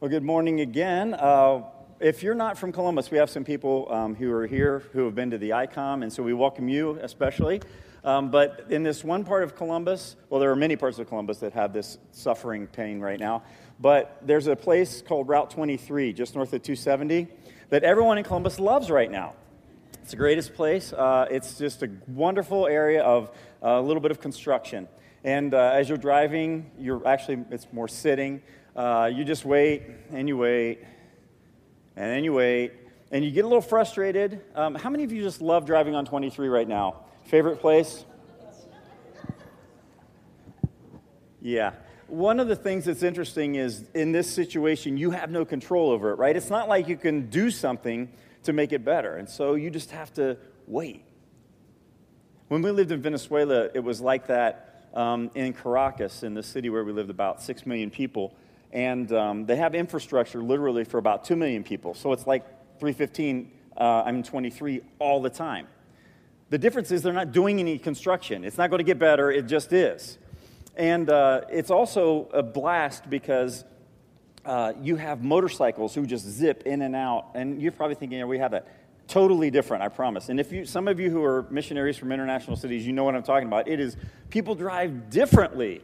Well, good morning again. Uh, if you're not from Columbus, we have some people um, who are here who have been to the ICOM, and so we welcome you especially. Um, but in this one part of Columbus, well, there are many parts of Columbus that have this suffering pain right now, but there's a place called Route 23, just north of 270, that everyone in Columbus loves right now. It's the greatest place. Uh, it's just a wonderful area of uh, a little bit of construction. And uh, as you're driving, you're actually, it's more sitting. Uh, you just wait and you wait and then you wait and you get a little frustrated. Um, how many of you just love driving on 23 right now? Favorite place? Yeah. One of the things that's interesting is in this situation, you have no control over it, right? It's not like you can do something to make it better. And so you just have to wait. When we lived in Venezuela, it was like that um, in Caracas, in the city where we lived about 6 million people and um, they have infrastructure literally for about 2 million people. So it's like 315, uh, I'm 23 all the time. The difference is they're not doing any construction. It's not going to get better, it just is. And uh, it's also a blast because uh, you have motorcycles who just zip in and out. And you're probably thinking, yeah, we have that. Totally different, I promise. And if you, some of you who are missionaries from international cities, you know what I'm talking about. It is people drive differently,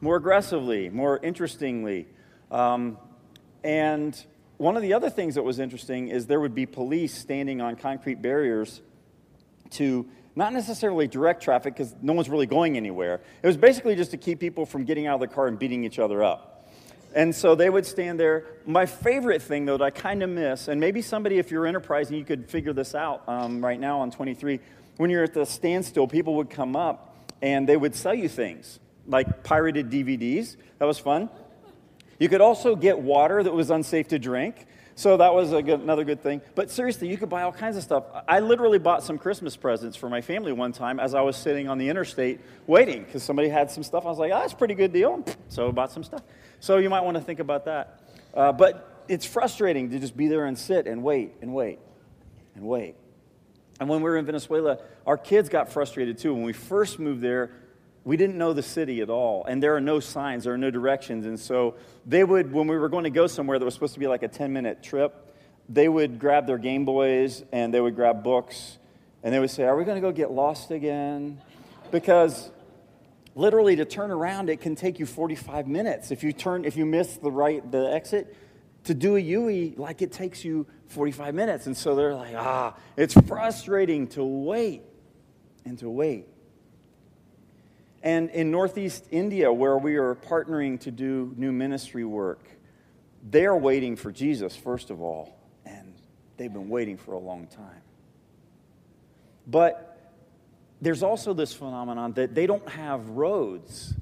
more aggressively, more interestingly. Um, and one of the other things that was interesting is there would be police standing on concrete barriers to not necessarily direct traffic because no one's really going anywhere. It was basically just to keep people from getting out of the car and beating each other up. And so they would stand there. My favorite thing, though, that I kind of miss, and maybe somebody, if you're enterprising, you could figure this out um, right now on 23. When you're at the standstill, people would come up and they would sell you things like pirated DVDs. That was fun. You could also get water that was unsafe to drink. So that was good, another good thing. But seriously, you could buy all kinds of stuff. I literally bought some Christmas presents for my family one time as I was sitting on the interstate waiting because somebody had some stuff. I was like, oh, that's a pretty good deal. So I bought some stuff. So you might want to think about that. Uh, but it's frustrating to just be there and sit and wait and wait and wait. And when we were in Venezuela, our kids got frustrated too. When we first moved there, we didn't know the city at all, and there are no signs, there are no directions. And so they would, when we were going to go somewhere that was supposed to be like a 10 minute trip, they would grab their Game Boys and they would grab books and they would say, Are we going to go get lost again? Because literally to turn around, it can take you 45 minutes. If you turn, if you miss the right, the exit, to do a UE, like it takes you 45 minutes. And so they're like, ah, it's frustrating to wait and to wait. And in Northeast India, where we are partnering to do new ministry work, they're waiting for Jesus, first of all, and they've been waiting for a long time. But there's also this phenomenon that they don't have roads.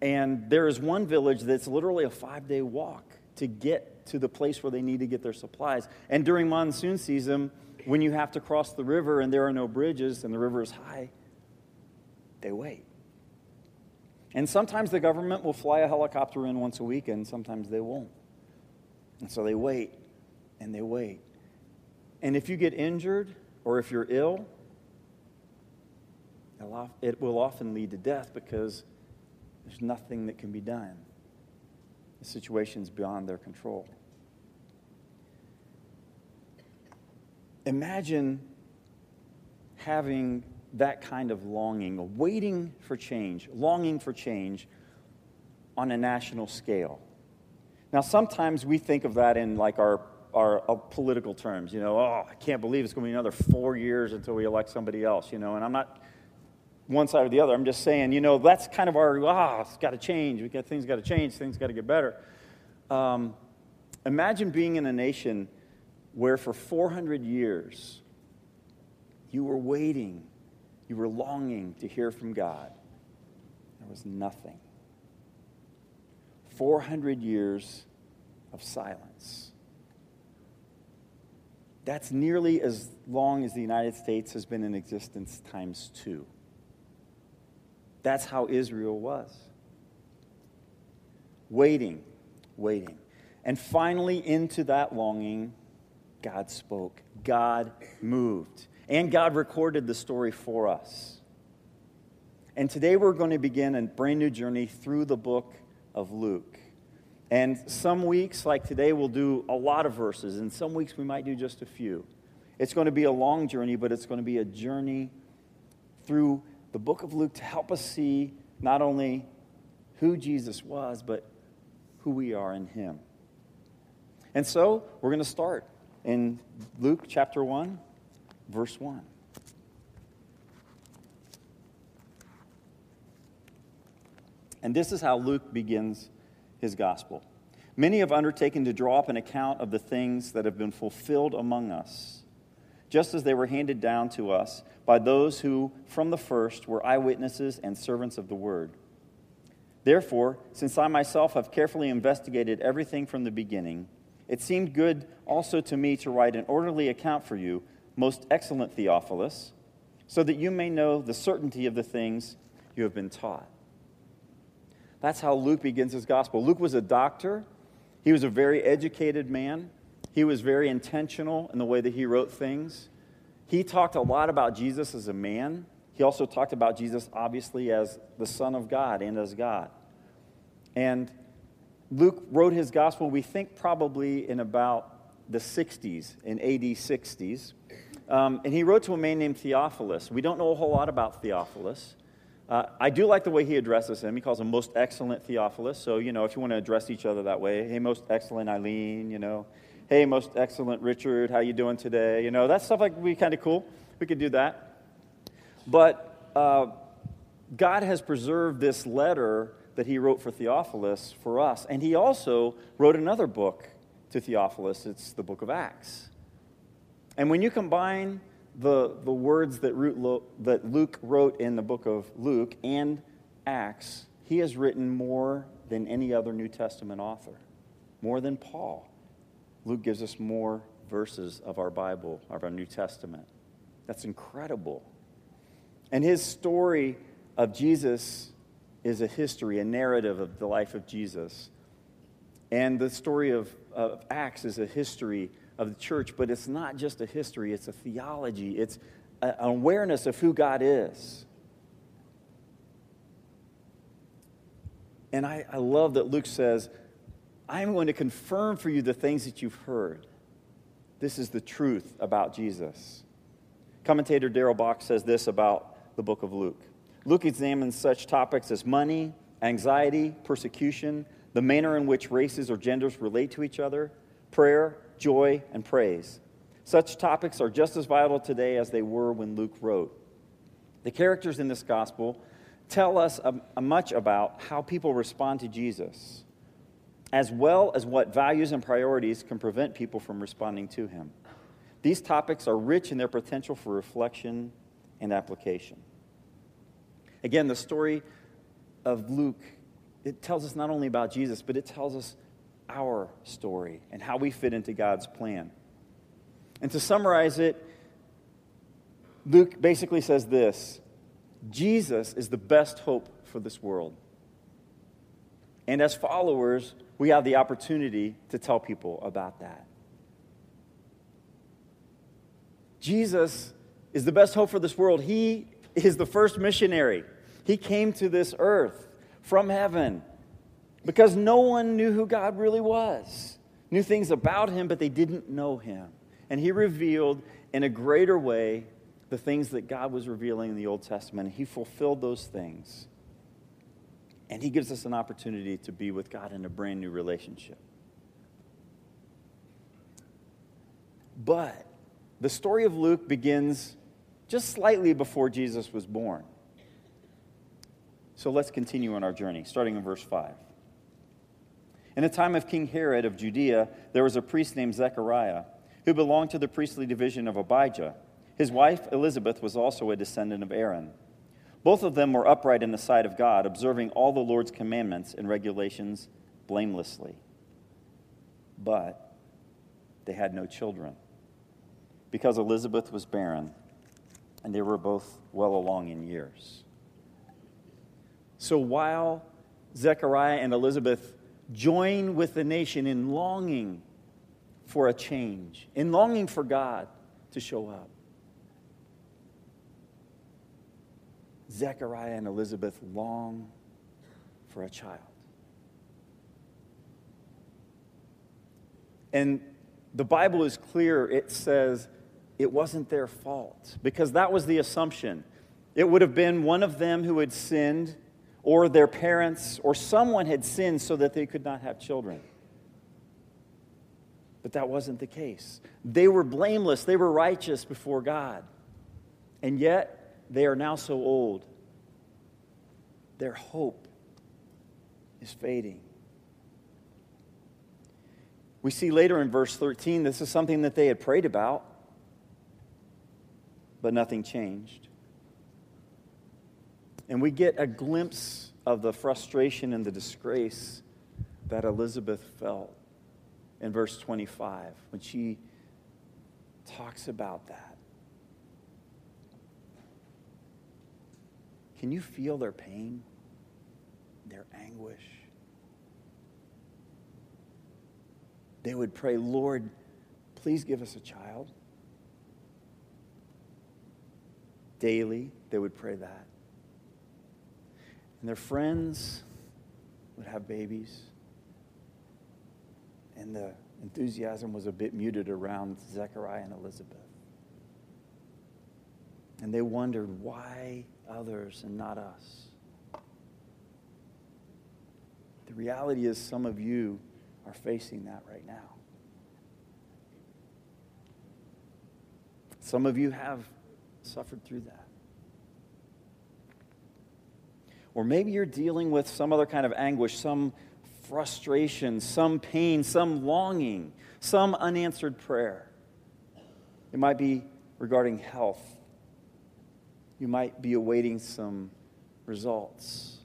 And there is one village that's literally a five day walk to get to the place where they need to get their supplies. And during monsoon season, when you have to cross the river and there are no bridges and the river is high, they wait. And sometimes the government will fly a helicopter in once a week, and sometimes they won't. And so they wait and they wait. And if you get injured or if you're ill, it will often lead to death because there's nothing that can be done. The situation's beyond their control. Imagine having that kind of longing, waiting for change, longing for change on a national scale. Now, sometimes we think of that in like our, our, our, uh, political terms. You know, oh, I can't believe it's going to be another four years until we elect somebody else, you know, and I'm not one side or the other. I'm just saying, you know, that's kind of our, ah, oh, it's got to change. We got, things got to change. Things got to get better. Um, imagine being in a nation where for 400 years you were waiting you were longing to hear from God. There was nothing. 400 years of silence. That's nearly as long as the United States has been in existence times two. That's how Israel was. Waiting, waiting. And finally, into that longing, God spoke. God moved. And God recorded the story for us. And today we're going to begin a brand new journey through the book of Luke. And some weeks, like today, we'll do a lot of verses, and some weeks we might do just a few. It's going to be a long journey, but it's going to be a journey through the book of Luke to help us see not only who Jesus was, but who we are in him. And so we're going to start in Luke chapter 1, verse 1. And this is how Luke begins his gospel. Many have undertaken to draw up an account of the things that have been fulfilled among us, just as they were handed down to us by those who, from the first, were eyewitnesses and servants of the word. Therefore, since I myself have carefully investigated everything from the beginning, it seemed good also to me to write an orderly account for you, most excellent Theophilus, so that you may know the certainty of the things you have been taught. That's how Luke begins his gospel. Luke was a doctor, he was a very educated man, he was very intentional in the way that he wrote things. He talked a lot about Jesus as a man. He also talked about Jesus, obviously, as the Son of God and as God. And Luke wrote his gospel, we think probably in about the 60s, in AD 60s. Um, and he wrote to a man named Theophilus. We don't know a whole lot about Theophilus. Uh, I do like the way he addresses him. He calls him most excellent Theophilus. So, you know, if you want to address each other that way, hey, most excellent Eileen, you know, hey, most excellent Richard, how you doing today? You know, that stuff like be kind of cool. We could do that. But uh, God has preserved this letter that he wrote for Theophilus for us. And he also wrote another book to Theophilus. It's the book of Acts. And when you combine the, the words that, Luke wrote in the book of Luke and Acts, he has written more than any other New Testament author, more than Paul. Luke gives us more verses of our Bible, of our New Testament. That's incredible. And his story of Jesus is a history, a narrative of the life of Jesus. And the story of, of Acts is a history of the church, but it's not just a history, it's a theology, it's an awareness of who God is. And I, I love that Luke says, I'm going to confirm for you the things that you've heard. This is the truth about Jesus. Commentator Darrell Bock says this about the book of Luke Luke examines such topics as money, anxiety, persecution, the manner in which races or genders relate to each other, prayer, joy, and praise. Such topics are just as vital today as they were when Luke wrote. The characters in this gospel tell us a, a much about how people respond to Jesus, as well as what values and priorities can prevent people from responding to him. These topics are rich in their potential for reflection and application. Again, the story of Luke, it tells us not only about Jesus, but it tells us our story and how we fit into God's plan. And to summarize it, Luke basically says this Jesus is the best hope for this world. And as followers, we have the opportunity to tell people about that. Jesus is the best hope for this world. He is the first missionary. He came to this earth from heaven because no one knew who God really was. Knew things about him, but they didn't know him. And he revealed in a greater way the things that God was revealing in the Old Testament. He fulfilled those things. And he gives us an opportunity to be with God in a brand new relationship. But the story of Luke begins just slightly before Jesus was born. So let's continue on our journey, starting in verse 5. In the time of King Herod of Judea, there was a priest named Zechariah who belonged to the priestly division of Abijah. His wife, Elizabeth, was also a descendant of Aaron. Both of them were upright in the sight of God, observing all the Lord's commandments and regulations blamelessly. But they had no children because Elizabeth was barren and they were both well along in years. So while Zechariah and Elizabeth join with the nation in longing for a change, in longing for God to show up. Zechariah and Elizabeth long for a child. And the Bible is clear. It says it wasn't their fault because that was the assumption. It would have been one of them who had sinned, or their parents, or someone had sinned so that they could not have children. But that wasn't the case. They were blameless, they were righteous before God. And yet, they are now so old. Their hope is fading. We see later in verse 13, this is something that they had prayed about, but nothing changed. And we get a glimpse of the frustration and the disgrace that Elizabeth felt in verse 25 when she talks about that. Can you feel their pain, their anguish? They would pray, Lord, please give us a child. Daily, they would pray that. And their friends would have babies. And the enthusiasm was a bit muted around Zechariah and Elizabeth. And they wondered why others and not us. The reality is, some of you are facing that right now. Some of you have suffered through that. Or maybe you're dealing with some other kind of anguish, some frustration, some pain, some longing, some unanswered prayer. It might be regarding health. You might be awaiting some results.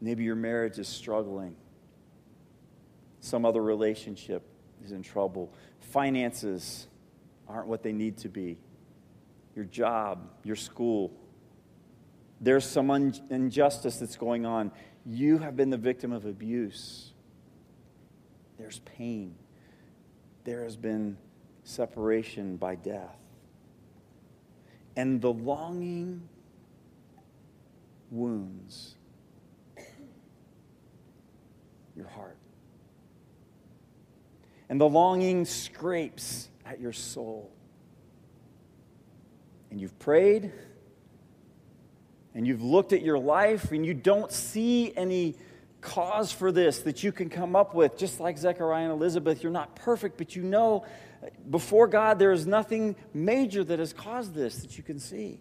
Maybe your marriage is struggling. Some other relationship is in trouble. Finances aren't what they need to be. Your job, your school, there's some un- injustice that's going on. You have been the victim of abuse. There's pain. There has been separation by death. And the longing wounds your heart. And the longing scrapes at your soul. And you've prayed and you've looked at your life and you don't see any cause for this that you can come up with, just like Zechariah and Elizabeth, you're not perfect, but you know before God there is nothing major that has caused this that you can see.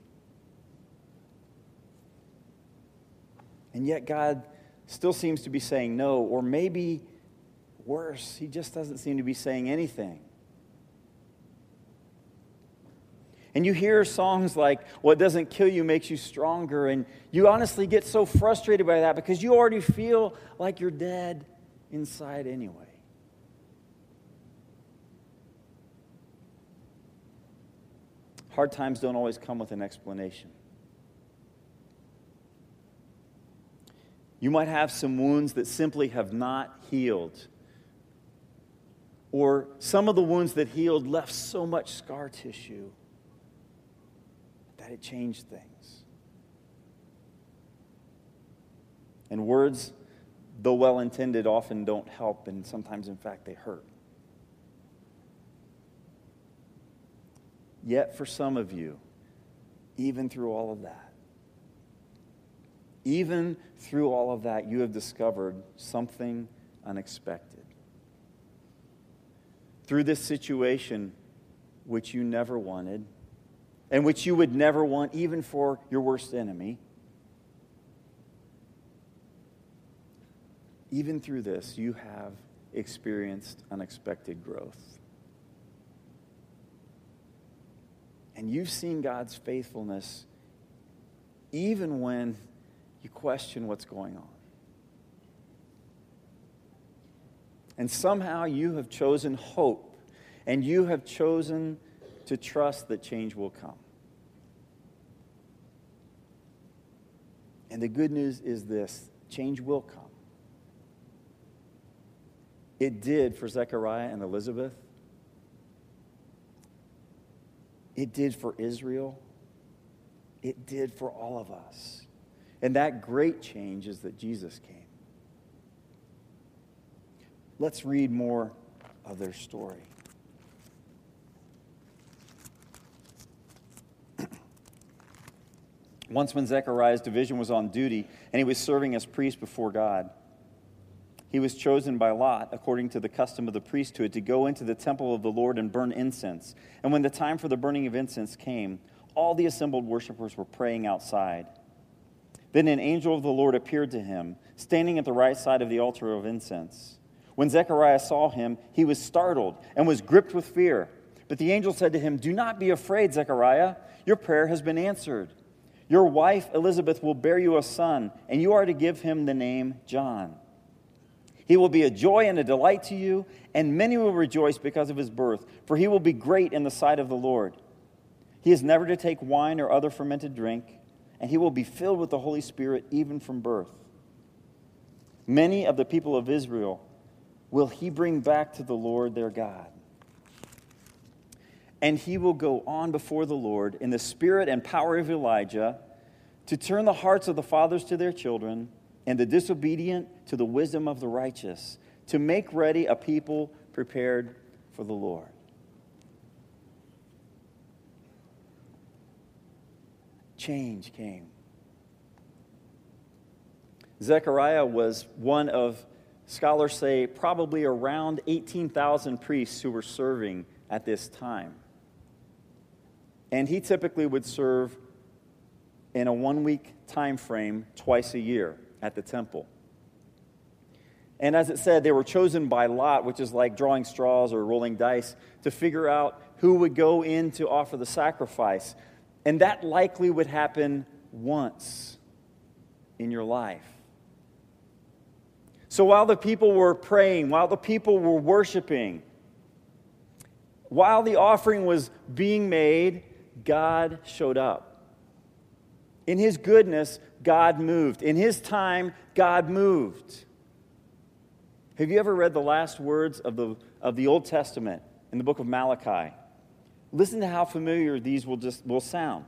And yet God still seems to be saying no, or maybe worse, He just doesn't seem to be saying anything. And you hear songs like, What doesn't kill you makes you stronger. And you honestly get so frustrated by that because you already feel like you're dead inside anyway. Hard times don't always come with an explanation. You might have some wounds that simply have not healed. Or some of the wounds that healed left so much scar tissue that it changed things. And words, though well intended, often don't help, and sometimes, in fact, they hurt. Yet, for some of you, even through all of that, even through all of that, you have discovered something unexpected. Through this situation, which you never wanted, and which you would never want even for your worst enemy. Even through this, you have experienced unexpected growth. And you've seen God's faithfulness even when you question what's going on. And somehow you have chosen hope and you have chosen to trust that change will come. And the good news is this change will come. It did for Zechariah and Elizabeth. It did for Israel. It did for all of us. And that great change is that Jesus came. Let's read more of their story. Once, when Zechariah's division was on duty and he was serving as priest before God, he was chosen by Lot, according to the custom of the priesthood, to go into the temple of the Lord and burn incense. And when the time for the burning of incense came, all the assembled worshippers were praying outside. Then an angel of the Lord appeared to him, standing at the right side of the altar of incense. When Zechariah saw him, he was startled and was gripped with fear. But the angel said to him, Do not be afraid, Zechariah. Your prayer has been answered. Your wife Elizabeth will bear you a son, and you are to give him the name John. He will be a joy and a delight to you, and many will rejoice because of his birth, for he will be great in the sight of the Lord. He is never to take wine or other fermented drink, and he will be filled with the Holy Spirit even from birth. Many of the people of Israel will he bring back to the Lord their God. And he will go on before the Lord in the spirit and power of Elijah to turn the hearts of the fathers to their children and the disobedient to the wisdom of the righteous, to make ready a people prepared for the Lord. Change came. Zechariah was one of, scholars say, probably around 18,000 priests who were serving at this time. And he typically would serve in a one week time frame twice a year at the temple. And as it said, they were chosen by lot, which is like drawing straws or rolling dice, to figure out who would go in to offer the sacrifice. And that likely would happen once in your life. So while the people were praying, while the people were worshiping, while the offering was being made, God showed up. In his goodness, God moved. In his time, God moved. Have you ever read the last words of the, of the Old Testament in the book of Malachi? Listen to how familiar these will just will sound.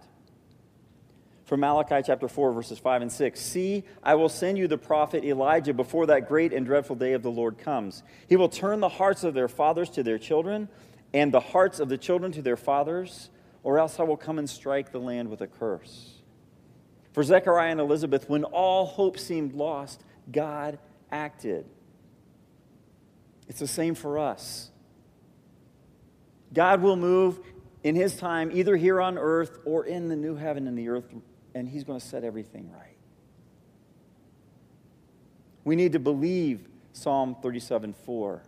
From Malachi chapter 4, verses 5 and 6. See, I will send you the prophet Elijah before that great and dreadful day of the Lord comes. He will turn the hearts of their fathers to their children, and the hearts of the children to their fathers, or else I will come and strike the land with a curse. For Zechariah and Elizabeth, when all hope seemed lost, God acted. It's the same for us. God will move in His time, either here on earth or in the new heaven and the earth, and He's going to set everything right. We need to believe Psalm 37 4.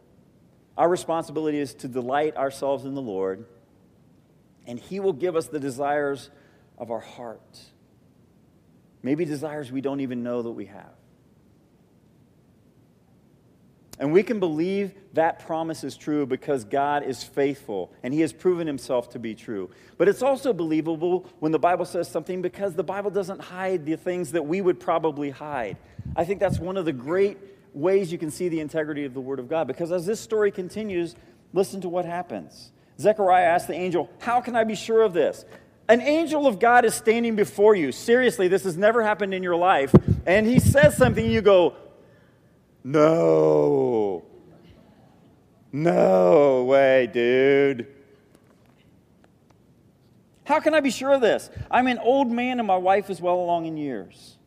Our responsibility is to delight ourselves in the Lord, and He will give us the desires of our heart. Maybe desires we don't even know that we have. And we can believe that promise is true because God is faithful and He has proven Himself to be true. But it's also believable when the Bible says something because the Bible doesn't hide the things that we would probably hide. I think that's one of the great ways you can see the integrity of the Word of God because as this story continues, listen to what happens. Zechariah asked the angel, How can I be sure of this? An angel of God is standing before you. Seriously, this has never happened in your life. And he says something, you go, No. No way, dude. How can I be sure of this? I'm an old man and my wife is well along in years.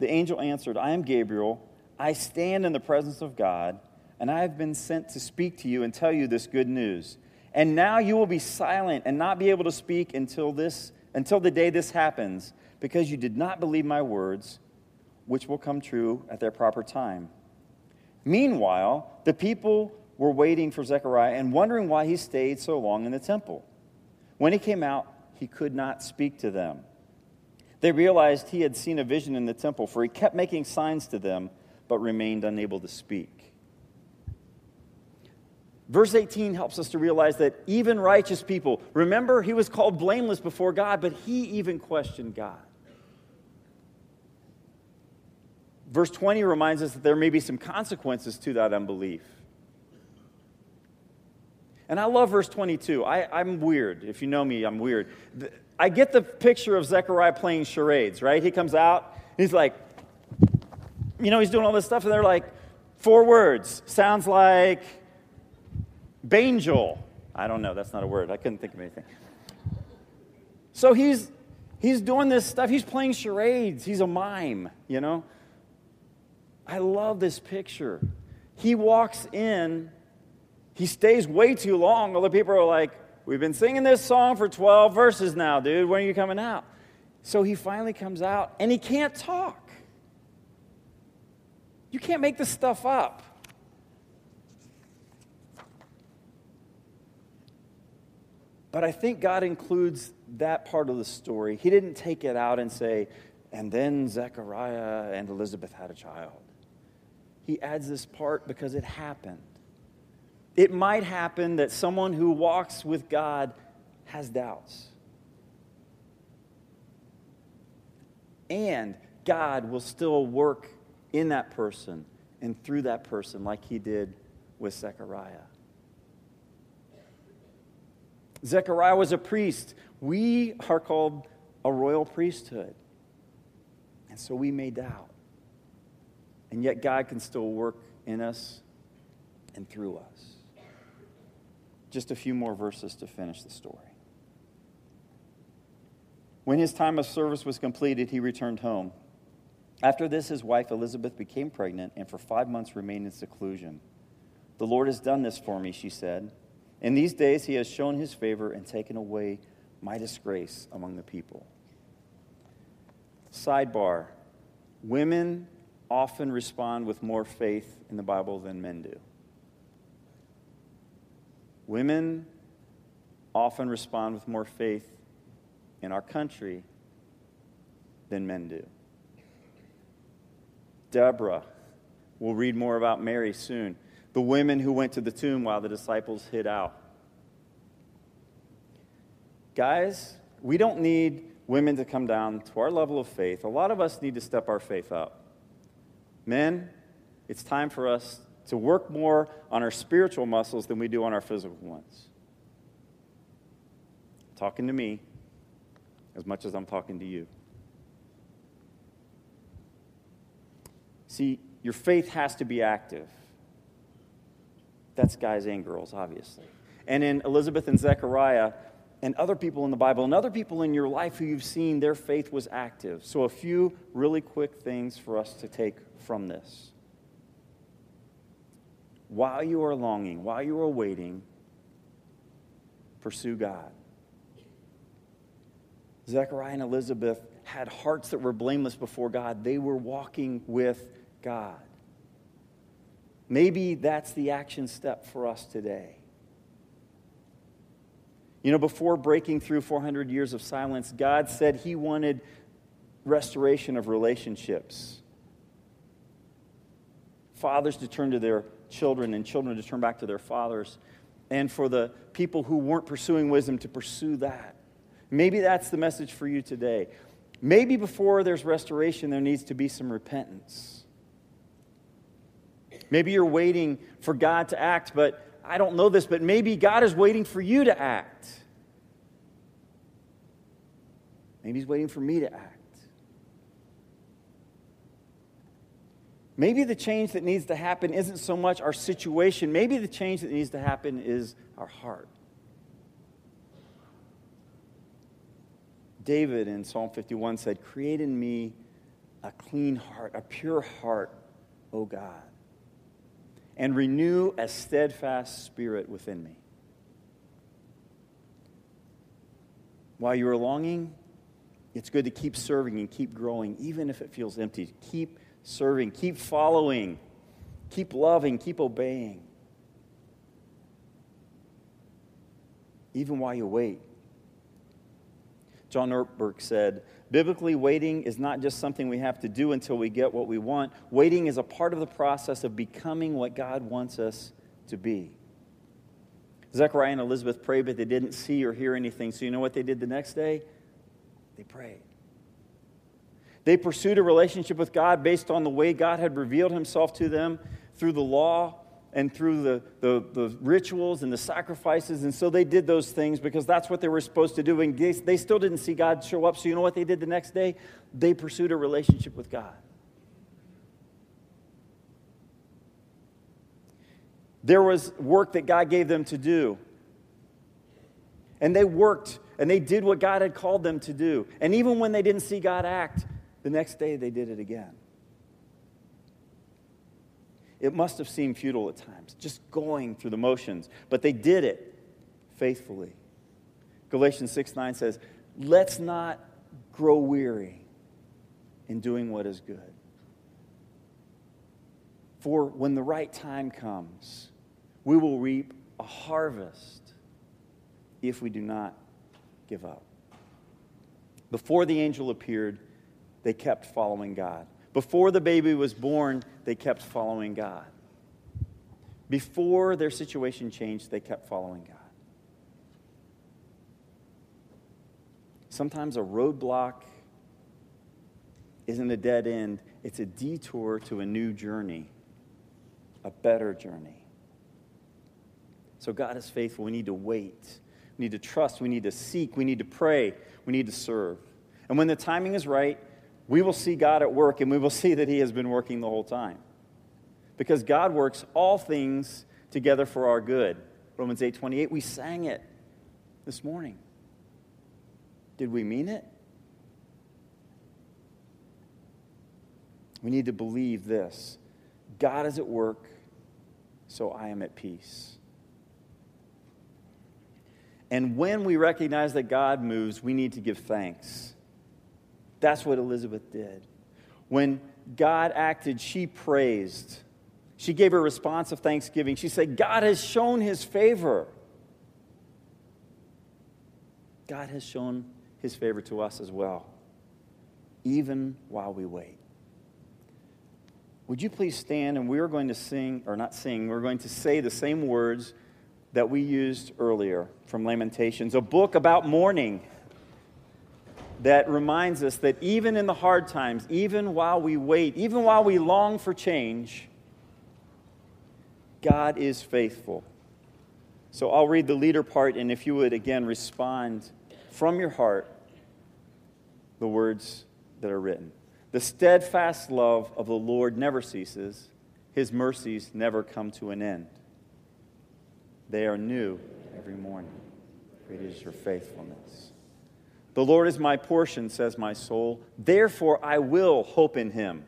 The angel answered, I am Gabriel. I stand in the presence of God, and I have been sent to speak to you and tell you this good news. And now you will be silent and not be able to speak until this until the day this happens, because you did not believe my words, which will come true at their proper time. Meanwhile, the people were waiting for Zechariah and wondering why he stayed so long in the temple. When he came out, he could not speak to them. They realized he had seen a vision in the temple, for he kept making signs to them, but remained unable to speak. Verse 18 helps us to realize that even righteous people, remember, he was called blameless before God, but he even questioned God. Verse 20 reminds us that there may be some consequences to that unbelief. And I love verse 22. I, am weird. If you know me, I'm weird. I get the picture of Zechariah playing charades, right? He comes out, he's like, you know, he's doing all this stuff, and they're like, Four words. Sounds like Bangel. I don't know. That's not a word. I couldn't think of anything. So he's he's doing this stuff. He's playing charades. He's a mime, you know? I love this picture. He walks in, he stays way too long. All the people are like, We've been singing this song for 12 verses now, dude. When are you coming out? So he finally comes out and he can't talk. You can't make this stuff up. But I think God includes that part of the story. He didn't take it out and say, and then Zechariah and Elizabeth had a child. He adds this part because it happened. It might happen that someone who walks with God has doubts. And God will still work in that person and through that person like he did with Zechariah. Zechariah was a priest. We are called a royal priesthood. And so we may doubt. And yet God can still work in us and through us. Just a few more verses to finish the story. When his time of service was completed, he returned home. After this, his wife Elizabeth became pregnant and for five months remained in seclusion. The Lord has done this for me, she said. In these days, he has shown his favor and taken away my disgrace among the people. Sidebar Women often respond with more faith in the Bible than men do. Women often respond with more faith in our country than men do. Deborah, we'll read more about Mary soon. The women who went to the tomb while the disciples hid out. Guys, we don't need women to come down to our level of faith. A lot of us need to step our faith up. Men, it's time for us to work more on our spiritual muscles than we do on our physical ones. Talking to me as much as I'm talking to you. See, your faith has to be active. That's guys and girls, obviously. And in Elizabeth and Zechariah, and other people in the Bible, and other people in your life who you've seen, their faith was active. So, a few really quick things for us to take from this while you are longing, while you are waiting, pursue God. Zechariah and Elizabeth had hearts that were blameless before God. They were walking with God. Maybe that's the action step for us today. You know, before breaking through 400 years of silence, God said He wanted restoration of relationships. Fathers to turn to their children and children to turn back to their fathers, and for the people who weren't pursuing wisdom to pursue that. Maybe that's the message for you today. Maybe before there's restoration, there needs to be some repentance. Maybe you're waiting for God to act, but I don't know this, but maybe God is waiting for you to act. Maybe He's waiting for me to act. Maybe the change that needs to happen isn't so much our situation. Maybe the change that needs to happen is our heart. David in Psalm 51 said, Create in me a clean heart, a pure heart, O God, and renew a steadfast spirit within me. While you are longing, it's good to keep serving and keep growing, even if it feels empty. Keep serving, keep following, keep loving, keep obeying. Even while you wait. John Ortberg said, Biblically, waiting is not just something we have to do until we get what we want. Waiting is a part of the process of becoming what God wants us to be. Zechariah and Elizabeth prayed, but they didn't see or hear anything. So, you know what they did the next day? They prayed. They pursued a relationship with God based on the way God had revealed himself to them through the law and through the, the, the, rituals and the sacrifices. And so they did those things because that's what they were supposed to do. And they, they still didn't see God show up. So you know what they did the next day? They pursued a relationship with God. There was work that God gave them to do. And they worked and they did what God had called them to do. And even when they didn't see God act, the next day they did it again. It must have seemed futile at times, just going through the motions, but they did it faithfully. Galatians 6 9 says, Let's not grow weary in doing what is good. For when the right time comes, we will reap a harvest if we do not give up. Before the angel appeared, they kept following God. Before the baby was born, they kept following God. Before their situation changed, they kept following God. Sometimes a roadblock isn't a dead end, it's a detour to a new journey, a better journey. So God is faithful. We need to wait. We need to trust. We need to seek. We need to pray. We need to serve. And when the timing is right, we will see God at work and we will see that He has been working the whole time. Because God works all things together for our good. Romans 8 28, we sang it this morning. Did we mean it? We need to believe this God is at work, so I am at peace. And when we recognize that God moves, we need to give thanks. That's what Elizabeth did. When God acted, she praised. She gave a response of thanksgiving. She said, God has shown his favor. God has shown his favor to us as well, even while we wait. Would you please stand and we are going to sing, or not sing, we're going to say the same words that we used earlier from Lamentations, a book about mourning that reminds us that even in the hard times, even while we wait, even while we long for change, God is faithful. So I'll read the leader part, and if you would again respond from your heart the words that are written. The steadfast love of the Lord never ceases, his mercies never come to an end. They are new every morning. Great is your faithfulness. The Lord is my portion, says my soul. Therefore, I will hope in him.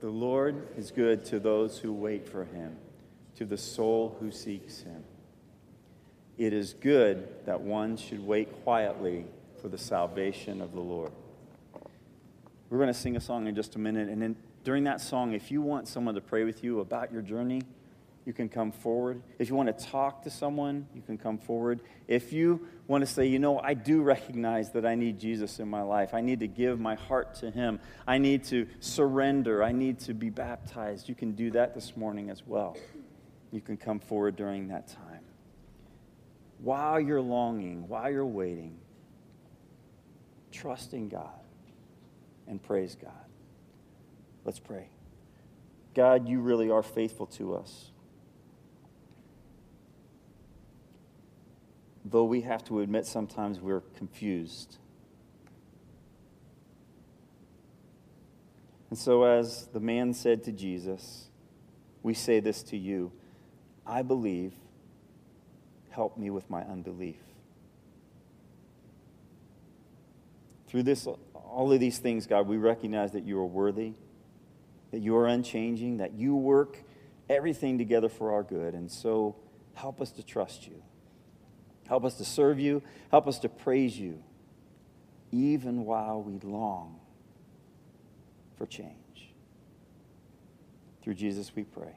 The Lord is good to those who wait for him, to the soul who seeks him. It is good that one should wait quietly for the salvation of the Lord. We're going to sing a song in just a minute, and then during that song, if you want someone to pray with you about your journey, you can come forward. If you want to talk to someone, you can come forward. If you want to say, you know, I do recognize that I need Jesus in my life, I need to give my heart to Him, I need to surrender, I need to be baptized, you can do that this morning as well. You can come forward during that time. While you're longing, while you're waiting, trust in God and praise God. Let's pray. God, you really are faithful to us. Though we have to admit sometimes we're confused. And so, as the man said to Jesus, we say this to you I believe, help me with my unbelief. Through this, all of these things, God, we recognize that you are worthy, that you are unchanging, that you work everything together for our good. And so, help us to trust you. Help us to serve you. Help us to praise you, even while we long for change. Through Jesus we pray.